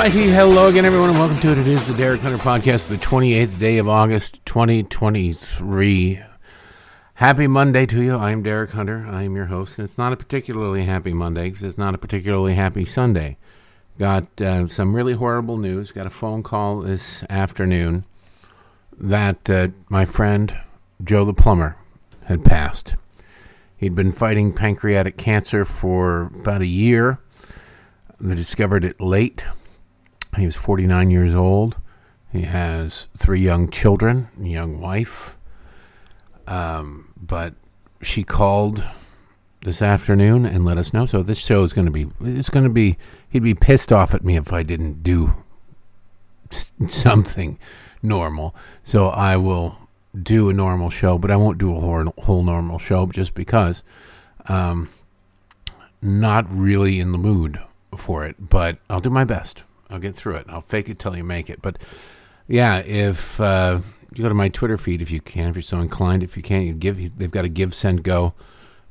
righty, hello again, everyone, and welcome to it. It is the Derek Hunter Podcast, the 28th day of August, 2023. Happy Monday to you. I am Derek Hunter. I am your host, and it's not a particularly happy Monday because it's not a particularly happy Sunday. Got uh, some really horrible news. Got a phone call this afternoon that uh, my friend Joe the plumber had passed. He'd been fighting pancreatic cancer for about a year. They discovered it late he was 49 years old. He has three young children, a young wife. Um, but she called this afternoon and let us know. So this show is going to be, it's going to be, he'd be pissed off at me if I didn't do something normal. So I will do a normal show, but I won't do a whole, whole normal show just because um, not really in the mood for it, but I'll do my best. I'll get through it. I'll fake it till you make it. But yeah, if uh, you go to my Twitter feed, if you can, if you're so inclined, if you can't, you give. They've got a give, send, go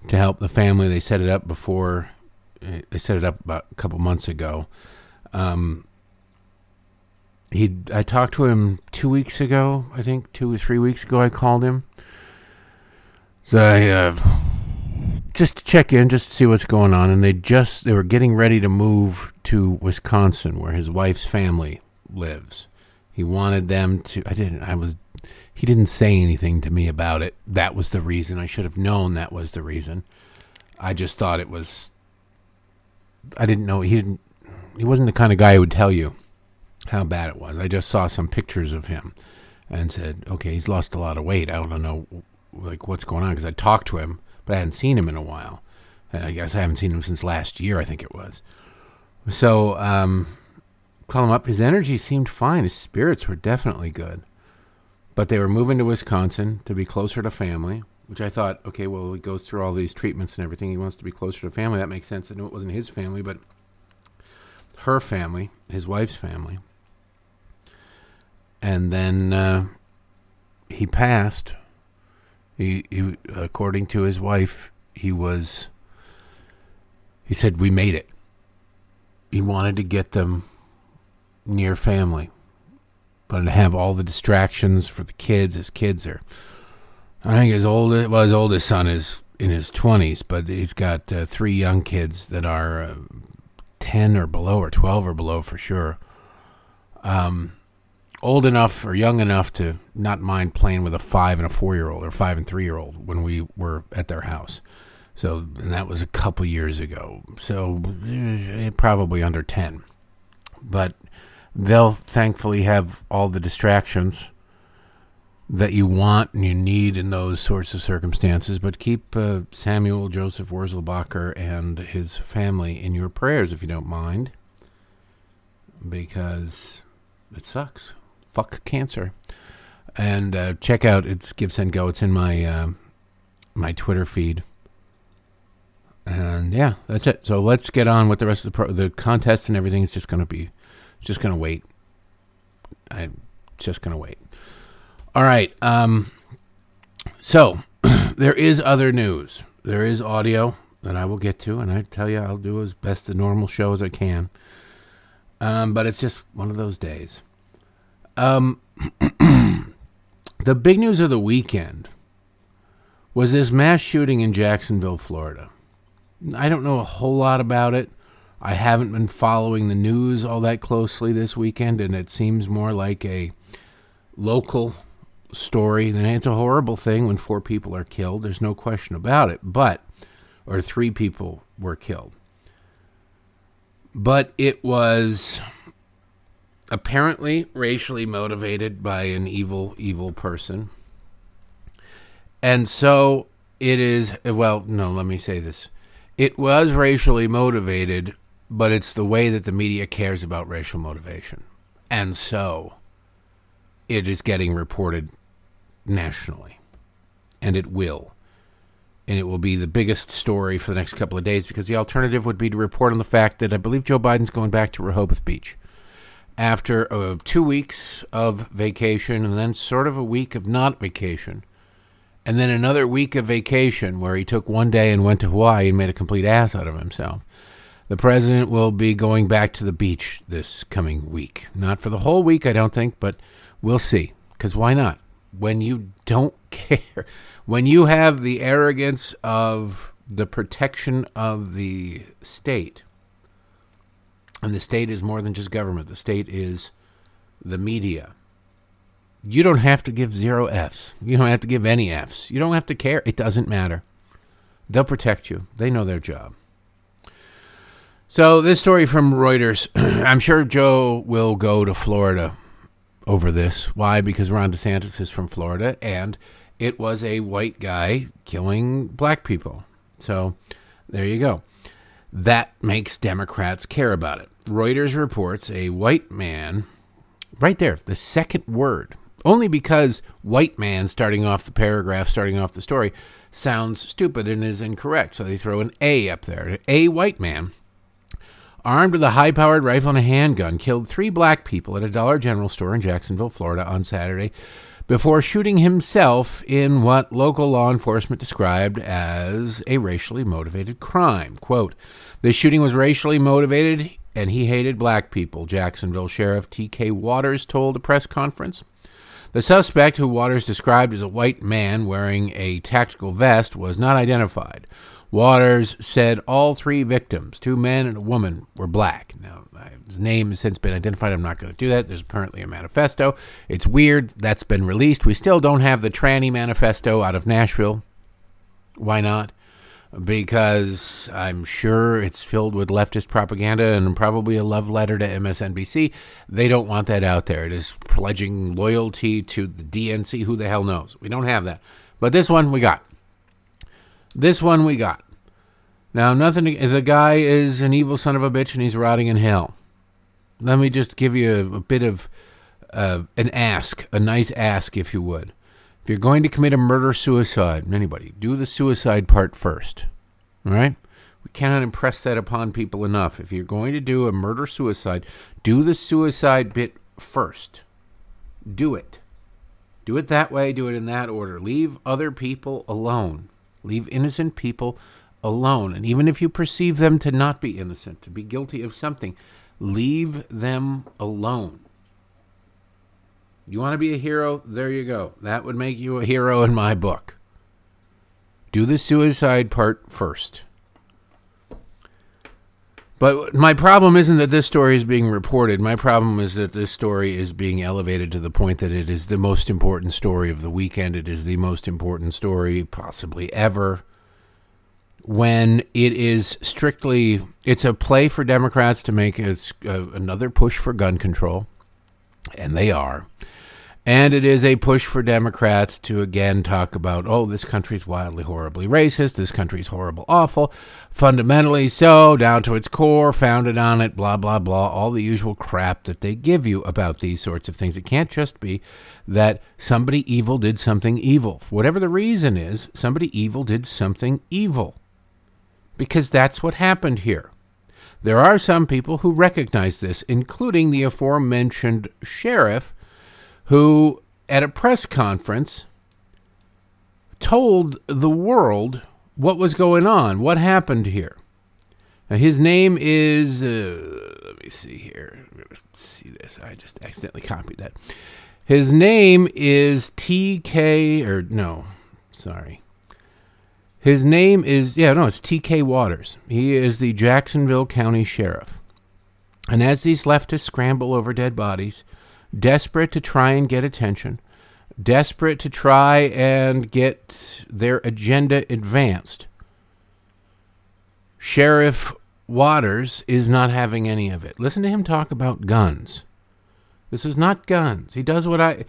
to help the family. They set it up before. They set it up about a couple months ago. Um, he, I talked to him two weeks ago. I think two or three weeks ago. I called him. So I. Uh, just to check in, just to see what's going on. And they just they were getting ready to move to Wisconsin, where his wife's family lives. He wanted them to. I didn't. I was. He didn't say anything to me about it. That was the reason. I should have known that was the reason. I just thought it was. I didn't know he didn't. He wasn't the kind of guy who would tell you how bad it was. I just saw some pictures of him and said, "Okay, he's lost a lot of weight. I don't know, like what's going on." Because I talked to him but I hadn't seen him in a while. I guess I haven't seen him since last year, I think it was. So, um, call him up. His energy seemed fine. His spirits were definitely good. But they were moving to Wisconsin to be closer to family, which I thought, okay, well, he goes through all these treatments and everything. He wants to be closer to family. That makes sense. I knew it wasn't his family, but her family, his wife's family. And then uh, he passed he, he, according to his wife, he was. He said, "We made it." He wanted to get them near family, but to have all the distractions for the kids. His kids are, I think, his oldest well, his oldest son is in his twenties, but he's got uh, three young kids that are uh, ten or below, or twelve or below for sure. Um, old enough or young enough to not mind playing with a five and a four year old or five and three year old when we were at their house. So, and that was a couple years ago. So, eh, probably under 10. But they'll thankfully have all the distractions that you want and you need in those sorts of circumstances. But keep uh, Samuel Joseph Wurzelbacher and his family in your prayers if you don't mind, because it sucks fuck cancer. And uh, check out it's Give Send Go. It's in my uh, my Twitter feed. And yeah, that's it. So let's get on with the rest of the pro- the contest and everything. Is just going to be, just to wait. I'm just to wait. All right. Um. So there is other news. There is audio that I will get to, and I tell you, I'll do as best a normal show as I can. Um, but it's just one of those days. Um, the big news of the weekend was this mass shooting in Jacksonville, Florida. I don't know a whole lot about it. I haven't been following the news all that closely this weekend, and it seems more like a local story. And it's a horrible thing when four people are killed. There's no question about it. But, or three people were killed. But it was apparently racially motivated by an evil, evil person. And so it is, well, no, let me say this. It was racially motivated, but it's the way that the media cares about racial motivation. And so it is getting reported nationally. And it will. And it will be the biggest story for the next couple of days because the alternative would be to report on the fact that I believe Joe Biden's going back to Rehoboth Beach after uh, two weeks of vacation and then sort of a week of not vacation. And then another week of vacation where he took one day and went to Hawaii and made a complete ass out of himself. The president will be going back to the beach this coming week. Not for the whole week, I don't think, but we'll see. Because why not? When you don't care, when you have the arrogance of the protection of the state, and the state is more than just government, the state is the media. You don't have to give zero F's. You don't have to give any F's. You don't have to care. It doesn't matter. They'll protect you, they know their job. So, this story from Reuters I'm sure Joe will go to Florida over this. Why? Because Ron DeSantis is from Florida and it was a white guy killing black people. So, there you go. That makes Democrats care about it. Reuters reports a white man, right there, the second word, only because white man starting off the paragraph, starting off the story, sounds stupid and is incorrect. So they throw an A up there. A white man armed with a high powered rifle and a handgun, killed three black people at a Dollar General store in Jacksonville, Florida on Saturday before shooting himself in what local law enforcement described as a racially motivated crime. Quote, the shooting was racially motivated and he hated black people, Jacksonville Sheriff T.K. Waters told a press conference. The suspect, who Waters described as a white man wearing a tactical vest, was not identified. Waters said all three victims, two men and a woman, were black. Now, his name has since been identified. I'm not going to do that. There's apparently a manifesto. It's weird. That's been released. We still don't have the tranny manifesto out of Nashville. Why not? Because I'm sure it's filled with leftist propaganda and probably a love letter to MSNBC. They don't want that out there. It is pledging loyalty to the DNC. Who the hell knows? We don't have that. But this one we got. This one we got. Now, nothing. The guy is an evil son of a bitch, and he's rotting in hell. Let me just give you a, a bit of uh, an ask, a nice ask, if you would. If you're going to commit a murder suicide, anybody, do the suicide part first. All right? We cannot impress that upon people enough. If you're going to do a murder suicide, do the suicide bit first. Do it. Do it that way, do it in that order. Leave other people alone. Leave innocent people alone. And even if you perceive them to not be innocent, to be guilty of something, leave them alone. You want to be a hero? There you go. That would make you a hero in my book. Do the suicide part first. But my problem isn't that this story is being reported. My problem is that this story is being elevated to the point that it is the most important story of the weekend. It is the most important story possibly ever. When it is strictly, it's a play for Democrats to make a, uh, another push for gun control, and they are. And it is a push for Democrats to again talk about, oh, this country's wildly, horribly racist. This country's horrible, awful. Fundamentally so, down to its core, founded on it, blah, blah, blah. All the usual crap that they give you about these sorts of things. It can't just be that somebody evil did something evil. Whatever the reason is, somebody evil did something evil. Because that's what happened here. There are some people who recognize this, including the aforementioned sheriff who, at a press conference, told the world what was going on, what happened here. Now, his name is, uh, let me see here. See this. I just accidentally copied that. His name is TK, or no, sorry. His name is, yeah, no, it's TK Waters. He is the Jacksonville County Sheriff. And as these leftists scramble over dead bodies, desperate to try and get attention, desperate to try and get their agenda advanced. Sheriff Waters is not having any of it. Listen to him talk about guns. This is not guns. He does what I.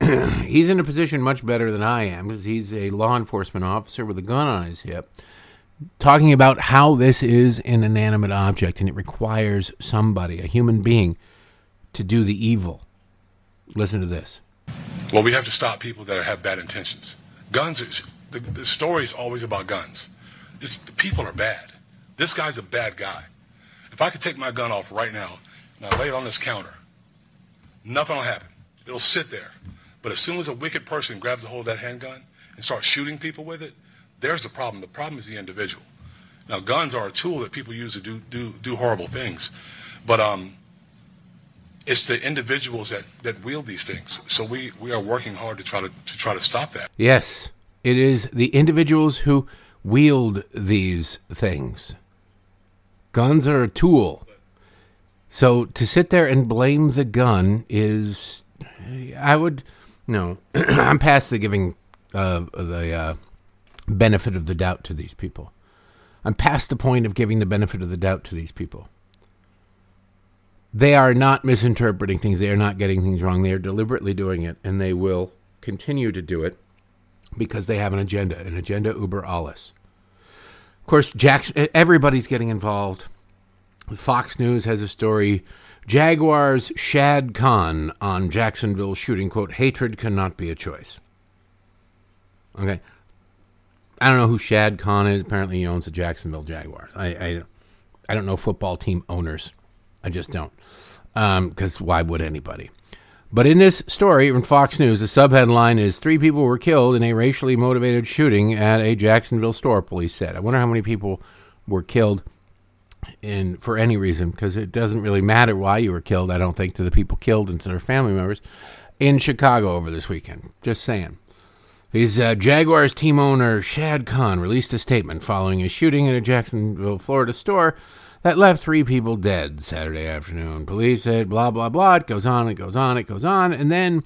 he's in a position much better than I am because he's a law enforcement officer with a gun on his hip, talking about how this is an inanimate object and it requires somebody, a human being, to do the evil. Listen to this. Well, we have to stop people that have bad intentions. Guns, are, the, the story is always about guns. It's, the people are bad. This guy's a bad guy. If I could take my gun off right now and I lay it on this counter Nothing will happen. It'll sit there. But as soon as a wicked person grabs a hold of that handgun and starts shooting people with it, there's the problem. The problem is the individual. Now, guns are a tool that people use to do do, do horrible things, but um, it's the individuals that, that wield these things. So we, we are working hard to try to to try to stop that. Yes, it is the individuals who wield these things. Guns are a tool. So to sit there and blame the gun is, I would, no, I'm past the giving uh, the uh, benefit of the doubt to these people. I'm past the point of giving the benefit of the doubt to these people. They are not misinterpreting things. They are not getting things wrong. They are deliberately doing it, and they will continue to do it because they have an agenda, an agenda uber alles. Of course, Jackson, everybody's getting involved. Fox News has a story. Jaguars Shad Khan on Jacksonville shooting, quote, hatred cannot be a choice. Okay. I don't know who Shad Khan is. Apparently, he owns the Jacksonville Jaguars. I, I, I don't know football team owners. I just don't. Because um, why would anybody? But in this story from Fox News, the subheadline is Three people were killed in a racially motivated shooting at a Jacksonville store, police said. I wonder how many people were killed in for any reason, because it doesn't really matter why you were killed, I don't think, to the people killed and to their family members in Chicago over this weekend. Just saying. His uh, Jaguars team owner Shad Khan released a statement following a shooting at a Jacksonville, Florida store that left three people dead Saturday afternoon. Police said blah blah blah. It goes on, it goes on, it goes on, and then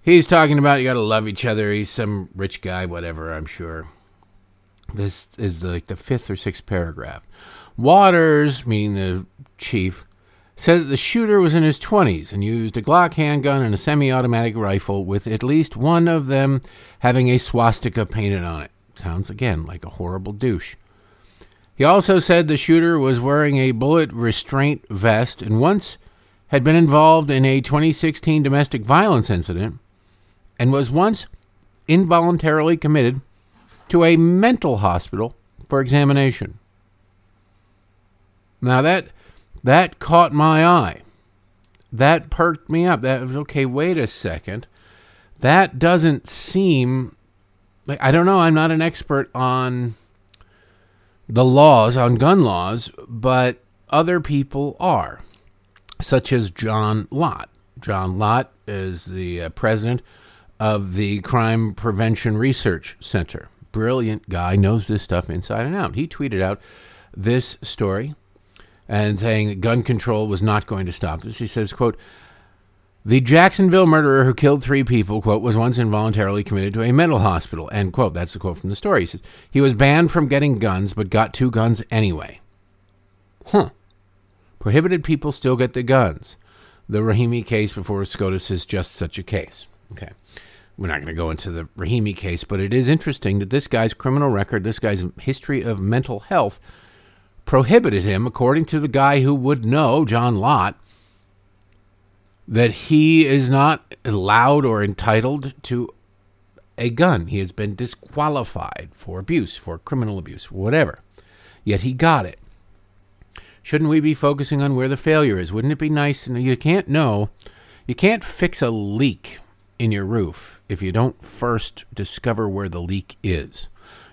he's talking about you got to love each other. He's some rich guy, whatever. I'm sure. This is like the fifth or sixth paragraph. Waters, meaning the chief, said that the shooter was in his 20s and used a Glock handgun and a semi automatic rifle, with at least one of them having a swastika painted on it. Sounds again like a horrible douche. He also said the shooter was wearing a bullet restraint vest and once had been involved in a 2016 domestic violence incident and was once involuntarily committed to a mental hospital for examination. Now that that caught my eye. That perked me up. That was okay, wait a second. That doesn't seem like I don't know, I'm not an expert on the laws on gun laws, but other people are, such as John Lott. John Lott is the uh, president of the Crime Prevention Research Center. Brilliant guy, knows this stuff inside and out. He tweeted out this story and saying that gun control was not going to stop this. He says, quote, the Jacksonville murderer who killed three people, quote, was once involuntarily committed to a mental hospital, end quote. That's the quote from the story. He says, he was banned from getting guns, but got two guns anyway. Huh. Prohibited people still get the guns. The Rahimi case before SCOTUS is just such a case. Okay. We're not going to go into the Rahimi case, but it is interesting that this guy's criminal record, this guy's history of mental health, prohibited him, according to the guy who would know, John Lott, that he is not allowed or entitled to a gun. He has been disqualified for abuse, for criminal abuse, whatever. Yet he got it. Shouldn't we be focusing on where the failure is? Wouldn't it be nice to know? You can't know, you can't fix a leak in your roof if you don't first discover where the leak is.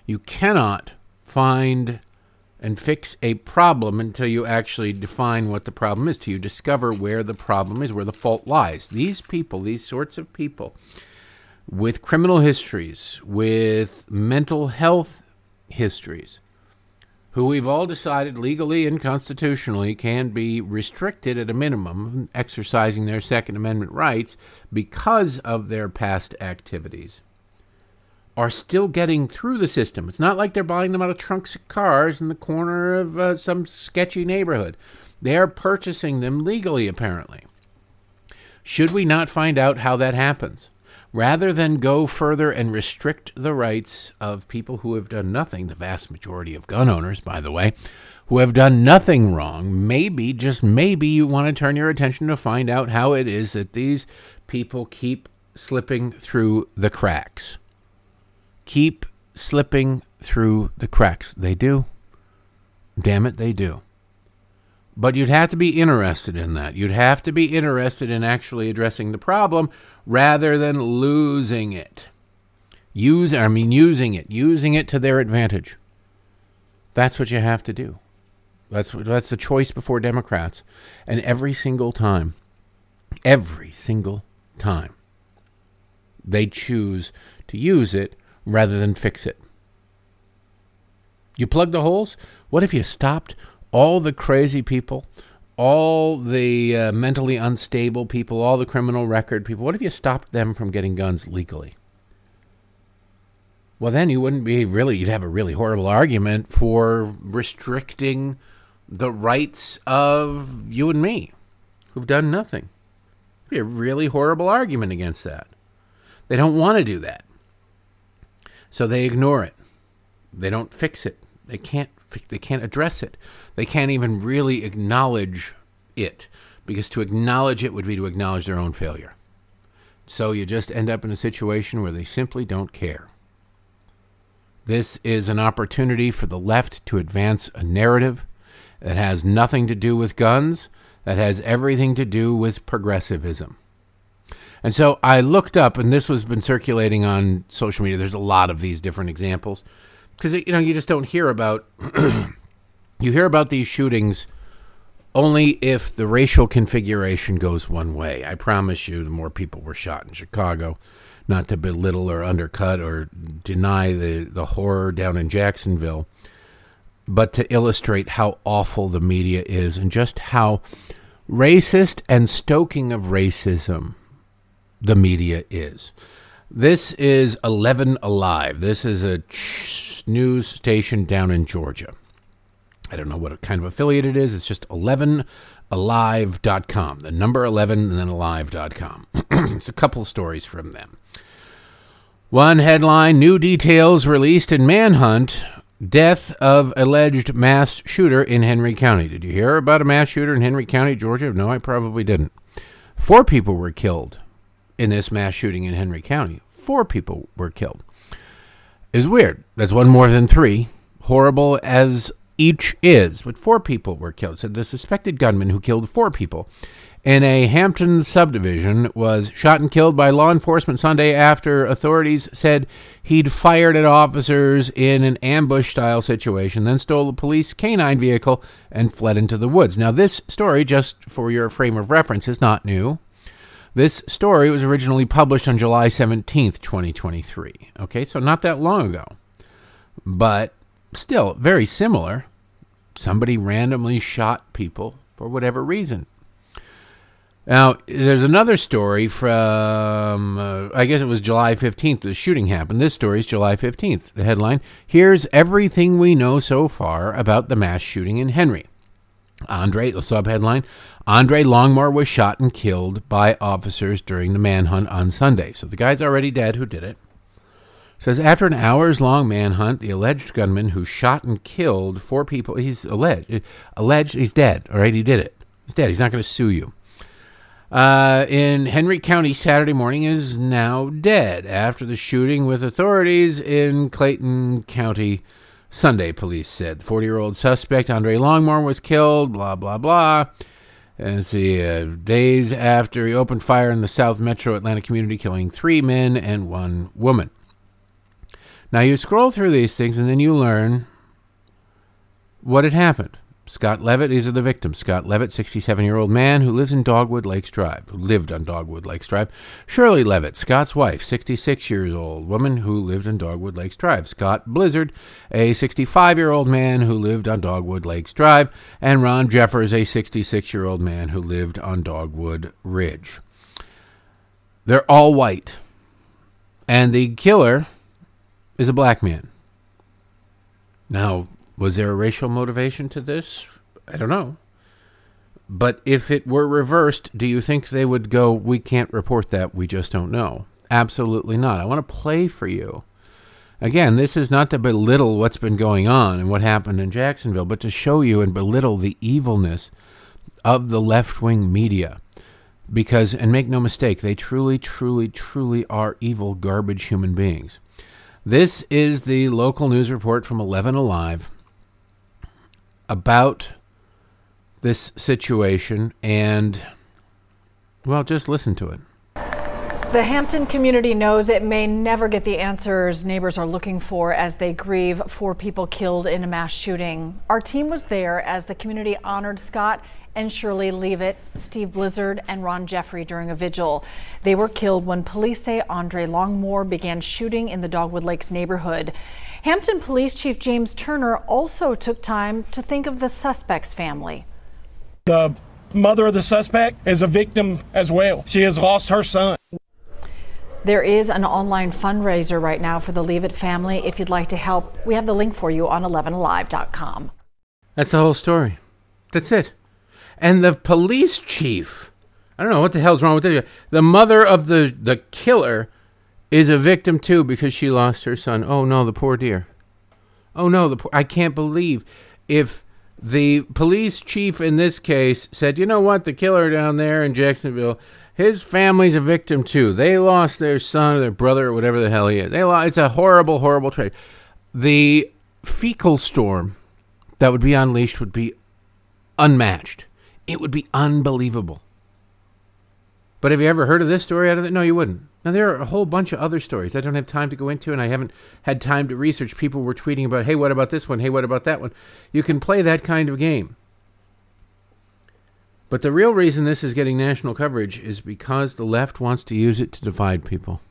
You cannot find and fix a problem until you actually define what the problem is, till you discover where the problem is, where the fault lies. These people, these sorts of people with criminal histories, with mental health histories, who we've all decided legally and constitutionally can be restricted at a minimum exercising their Second Amendment rights because of their past activities are still getting through the system. It's not like they're buying them out of trunks of cars in the corner of uh, some sketchy neighborhood. They are purchasing them legally, apparently. Should we not find out how that happens? Rather than go further and restrict the rights of people who have done nothing, the vast majority of gun owners, by the way, who have done nothing wrong, maybe, just maybe, you want to turn your attention to find out how it is that these people keep slipping through the cracks keep slipping through the cracks. They do. Damn it, they do. But you'd have to be interested in that. You'd have to be interested in actually addressing the problem rather than losing it. Use I mean using it, using it to their advantage. That's what you have to do. That's that's the choice before Democrats. And every single time, every single time, they choose to use it rather than fix it. You plug the holes? What if you stopped all the crazy people, all the uh, mentally unstable people, all the criminal record people? What if you stopped them from getting guns legally? Well, then you wouldn't be really, you'd have a really horrible argument for restricting the rights of you and me who've done nothing. It'd be a really horrible argument against that. They don't want to do that. So they ignore it. They don't fix it. They can't they can't address it. They can't even really acknowledge it because to acknowledge it would be to acknowledge their own failure. So you just end up in a situation where they simply don't care. This is an opportunity for the left to advance a narrative that has nothing to do with guns, that has everything to do with progressivism. And so I looked up, and this was been circulating on social media. There's a lot of these different examples because you know you just don't hear about you hear about these shootings only if the racial configuration goes one way. I promise you, the more people were shot in Chicago, not to belittle or undercut or deny the, the horror down in Jacksonville, but to illustrate how awful the media is and just how racist and stoking of racism the media is. This is 11 Alive. This is a news station down in Georgia. I don't know what kind of affiliate it is. It's just 11alive.com. The number 11 and then alive.com. it's a couple stories from them. One headline New details released in Manhunt Death of alleged mass shooter in Henry County. Did you hear about a mass shooter in Henry County, Georgia? No, I probably didn't. Four people were killed in this mass shooting in Henry County. Four people were killed. Is weird. That's one more than three. Horrible as each is, but four people were killed. Said the suspected gunman who killed four people in a Hampton subdivision was shot and killed by law enforcement Sunday after authorities said he'd fired at officers in an ambush style situation, then stole a police canine vehicle and fled into the woods. Now, this story, just for your frame of reference, is not new. This story was originally published on July 17th, 2023. Okay, so not that long ago. But still, very similar. Somebody randomly shot people for whatever reason. Now, there's another story from, uh, I guess it was July 15th, the shooting happened. This story is July 15th. The headline Here's everything we know so far about the mass shooting in Henry. Andre, the subheadline Andre Longmore was shot and killed by officers during the manhunt on Sunday. So the guy's already dead who did it. Says after an hours long manhunt, the alleged gunman who shot and killed four people, he's alleged, alleged, he's dead. All right, he did it. He's dead. He's not going to sue you uh, in Henry County Saturday morning is now dead after the shooting with authorities in Clayton County Sunday, police said. The 40 year old suspect, Andre Longmore, was killed, blah, blah, blah. And see, uh, days after he opened fire in the South Metro Atlanta community, killing three men and one woman. Now, you scroll through these things and then you learn what had happened. Scott Leavitt, these are the victims. Scott Leavitt, 67 year old man who lives in Dogwood Lakes Drive, who lived on Dogwood Lakes Drive. Shirley Leavitt, Scott's wife, 66 years old woman who lived in Dogwood Lakes Drive. Scott Blizzard, a 65 year old man who lived on Dogwood Lakes Drive. And Ron Jeffers, a 66 year old man who lived on Dogwood Ridge. They're all white. And the killer is a black man. Now, was there a racial motivation to this? I don't know. But if it were reversed, do you think they would go, we can't report that, we just don't know? Absolutely not. I want to play for you. Again, this is not to belittle what's been going on and what happened in Jacksonville, but to show you and belittle the evilness of the left wing media. Because, and make no mistake, they truly, truly, truly are evil, garbage human beings. This is the local news report from 11 Alive about this situation and, well, just listen to it. The Hampton community knows it may never get the answers neighbors are looking for as they grieve four people killed in a mass shooting. Our team was there as the community honored Scott and Shirley Leavitt, Steve Blizzard, and Ron Jeffrey during a vigil. They were killed when police say Andre Longmore began shooting in the Dogwood Lakes neighborhood. Hampton Police Chief James Turner also took time to think of the suspect's family. The mother of the suspect is a victim as well. She has lost her son. There is an online fundraiser right now for the Leavitt family. If you'd like to help, we have the link for you on 11alive.com. That's the whole story. That's it. And the police chief, I don't know what the hell's wrong with this. The mother of the, the killer is a victim too because she lost her son. Oh no, the poor dear. Oh no, the poor, I can't believe if the police chief in this case said, you know what, the killer down there in Jacksonville his family's a victim too. They lost their son or their brother or whatever the hell he is. They lost, it's a horrible, horrible trade. The fecal storm that would be unleashed would be unmatched. It would be unbelievable. But have you ever heard of this story out of it? No, you wouldn't. Now, there are a whole bunch of other stories I don't have time to go into, and I haven't had time to research. People were tweeting about, hey, what about this one? Hey, what about that one? You can play that kind of game. But the real reason this is getting national coverage is because the left wants to use it to divide people.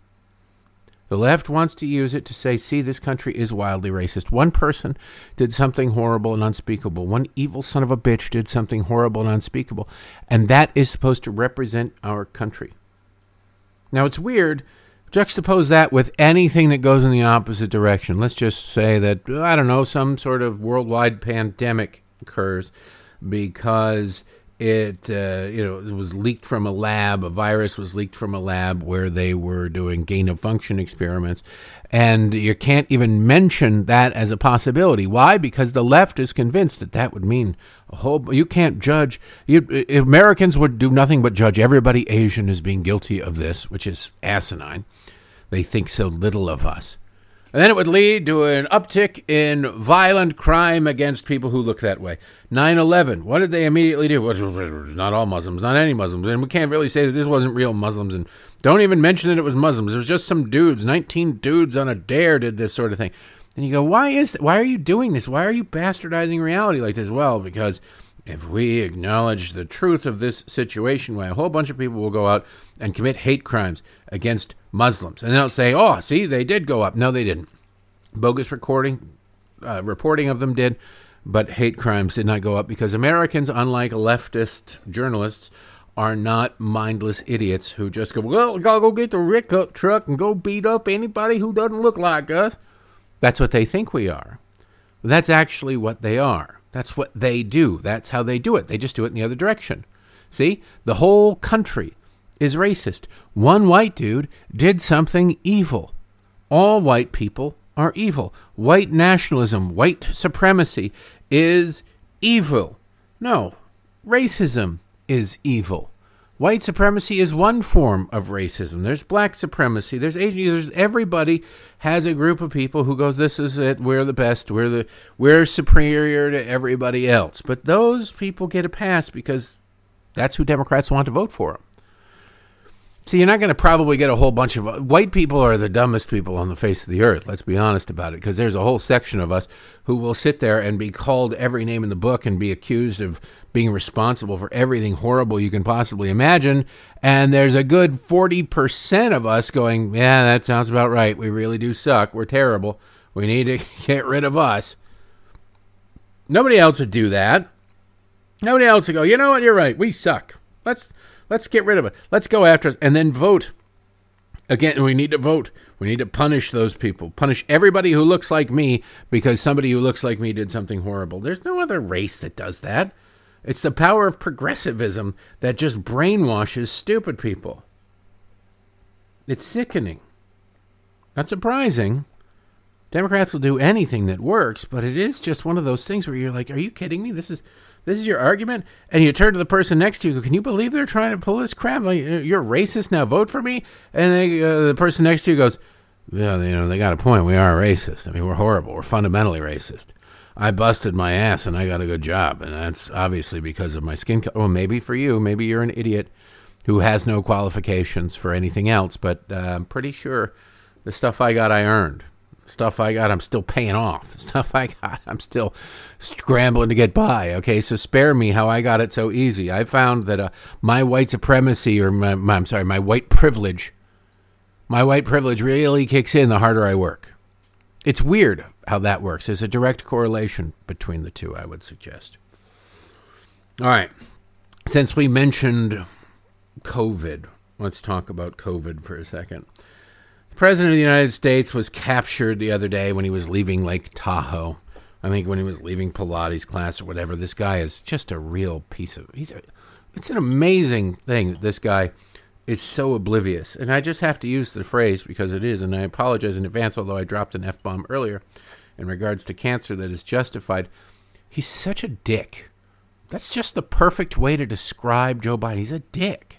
The left wants to use it to say, see, this country is wildly racist. One person did something horrible and unspeakable. One evil son of a bitch did something horrible and unspeakable. And that is supposed to represent our country. Now, it's weird. Juxtapose that with anything that goes in the opposite direction. Let's just say that, I don't know, some sort of worldwide pandemic occurs because it uh, you know it was leaked from a lab a virus was leaked from a lab where they were doing gain of function experiments. And you can't even mention that as a possibility. Why? Because the left is convinced that that would mean a whole you can't judge you, americans would do nothing but judge everybody asian as being guilty of this which is asinine. They think so little of us and then it would lead to an uptick in violent crime against people who look that way. 9 11, what did they immediately do? Not all Muslims, not any Muslims. And we can't really say that this wasn't real Muslims. And don't even mention that it was Muslims. It was just some dudes, 19 dudes on a dare did this sort of thing. And you go, why is that? Why are you doing this? Why are you bastardizing reality like this? Well, because if we acknowledge the truth of this situation, why a whole bunch of people will go out and commit hate crimes against Muslims, and they'll say, "Oh, see, they did go up." No, they didn't. Bogus recording, uh, reporting of them did, but hate crimes did not go up because Americans, unlike leftist journalists, are not mindless idiots who just go, "Well, we gotta go get the Rick up truck and go beat up anybody who doesn't look like us." That's what they think we are. That's actually what they are. That's what they do. That's how they do it. They just do it in the other direction. See, the whole country is racist. One white dude did something evil. All white people are evil. White nationalism, white supremacy is evil. No, racism is evil. White supremacy is one form of racism. There's black supremacy. There's Asian. There's everybody has a group of people who goes, "This is it. We're the best. We're the we're superior to everybody else." But those people get a pass because that's who Democrats want to vote for them. See, you're not going to probably get a whole bunch of white people are the dumbest people on the face of the earth. Let's be honest about it, because there's a whole section of us who will sit there and be called every name in the book and be accused of being responsible for everything horrible you can possibly imagine. And there's a good 40% of us going, yeah, that sounds about right. We really do suck. We're terrible. We need to get rid of us. Nobody else would do that. Nobody else would go, you know what? You're right. We suck. Let's Let's get rid of it. Let's go after it and then vote. Again, we need to vote. We need to punish those people. Punish everybody who looks like me because somebody who looks like me did something horrible. There's no other race that does that. It's the power of progressivism that just brainwashes stupid people. It's sickening. Not surprising. Democrats will do anything that works, but it is just one of those things where you're like, are you kidding me? This is this is your argument? And you turn to the person next to you. Can you believe they're trying to pull this crap? You're racist now. Vote for me. And they, uh, the person next to you goes, "Yeah, you know, they got a point. We are racist. I mean, we're horrible. We're fundamentally racist." I busted my ass and I got a good job. And that's obviously because of my skin. Co- well, maybe for you, maybe you're an idiot who has no qualifications for anything else, but uh, I'm pretty sure the stuff I got, I earned. Stuff I got, I'm still paying off. Stuff I got, I'm still scrambling to get by. Okay, so spare me how I got it so easy. I found that uh, my white supremacy, or my, my, I'm sorry, my white privilege, my white privilege really kicks in the harder I work. It's weird how that works. There's a direct correlation between the two, I would suggest. All right. Since we mentioned COVID, let's talk about COVID for a second. President of the United States was captured the other day when he was leaving Lake Tahoe. I think when he was leaving Pilates class or whatever. This guy is just a real piece of. He's a, it's an amazing thing that this guy is so oblivious. And I just have to use the phrase because it is, and I apologize in advance, although I dropped an F bomb earlier in regards to cancer that is justified. He's such a dick. That's just the perfect way to describe Joe Biden. He's a dick.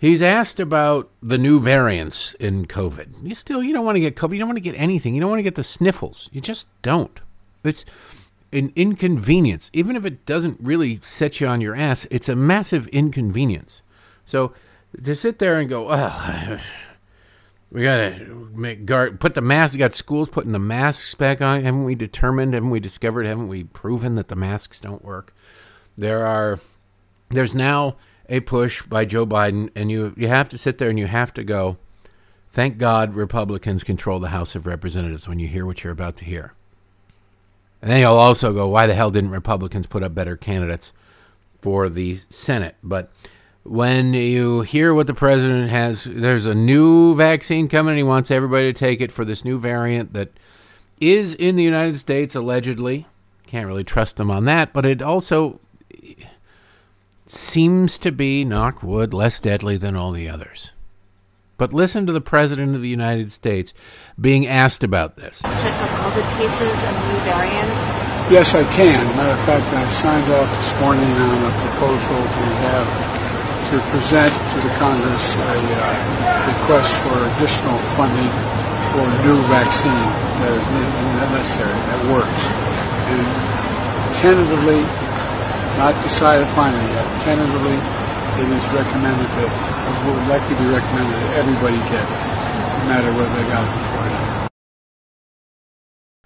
He's asked about the new variants in COVID. You still, you don't want to get COVID. You don't want to get anything. You don't want to get the sniffles. You just don't. It's an inconvenience. Even if it doesn't really set you on your ass, it's a massive inconvenience. So to sit there and go, oh, we gotta make guard, put the mask. We got schools putting the masks back on. Haven't we determined? Haven't we discovered? Haven't we proven that the masks don't work? There are. There's now a push by Joe Biden, and you you have to sit there and you have to go. Thank God Republicans control the House of Representatives when you hear what you're about to hear. And then you'll also go, why the hell didn't Republicans put up better candidates for the Senate? But when you hear what the president has, there's a new vaccine coming, and he wants everybody to take it for this new variant that is in the United States allegedly. Can't really trust them on that, but it also seems to be, knock wood, less deadly than all the others. But listen to the President of the United States being asked about this. Check for COVID cases and new variant. Yes, I can. Matter of fact, I signed off this morning on a proposal we have to present to the Congress a uh, request for additional funding for new vaccine that is necessary, that works. And tentatively, not decided finally yet, tentatively, it is recommended that, or would likely be recommended that everybody get it, no matter whether they got it before or not.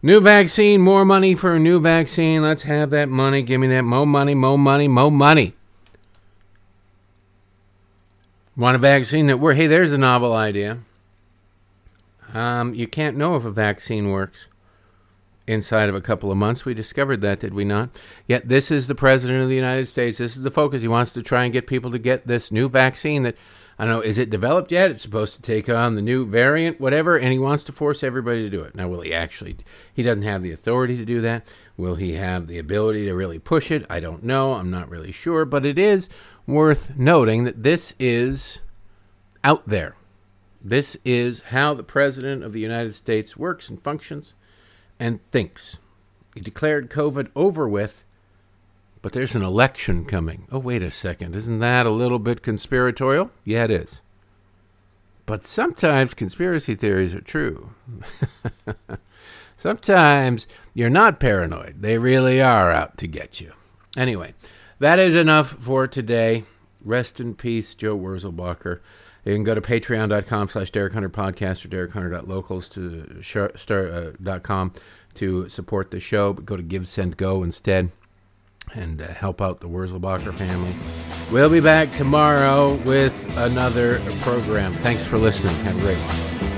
New vaccine, more money for a new vaccine. Let's have that money. Give me that more money, more money, more money. Want a vaccine that works? Hey, there's a novel idea. Um, you can't know if a vaccine works inside of a couple of months. We discovered that, did we not? Yet this is the president of the United States. This is the focus. He wants to try and get people to get this new vaccine that I don't know, is it developed yet? It's supposed to take on the new variant, whatever, and he wants to force everybody to do it. Now, will he actually? He doesn't have the authority to do that. Will he have the ability to really push it? I don't know. I'm not really sure, but it is worth noting that this is out there. This is how the President of the United States works and functions and thinks. He declared COVID over with, but there's an election coming. Oh, wait a second. Isn't that a little bit conspiratorial? Yeah, it is. But sometimes conspiracy theories are true. sometimes you're not paranoid, they really are out to get you. Anyway, that is enough for today. Rest in peace, Joe Wurzelbacher. You can go to patreon.com slash Derek Hunter podcast or derekhunter.locals to star.com uh, to support the show, but go to Give, Send, Go instead and uh, help out the Wurzelbacher family. We'll be back tomorrow with another program. Thanks for listening. Have a great one.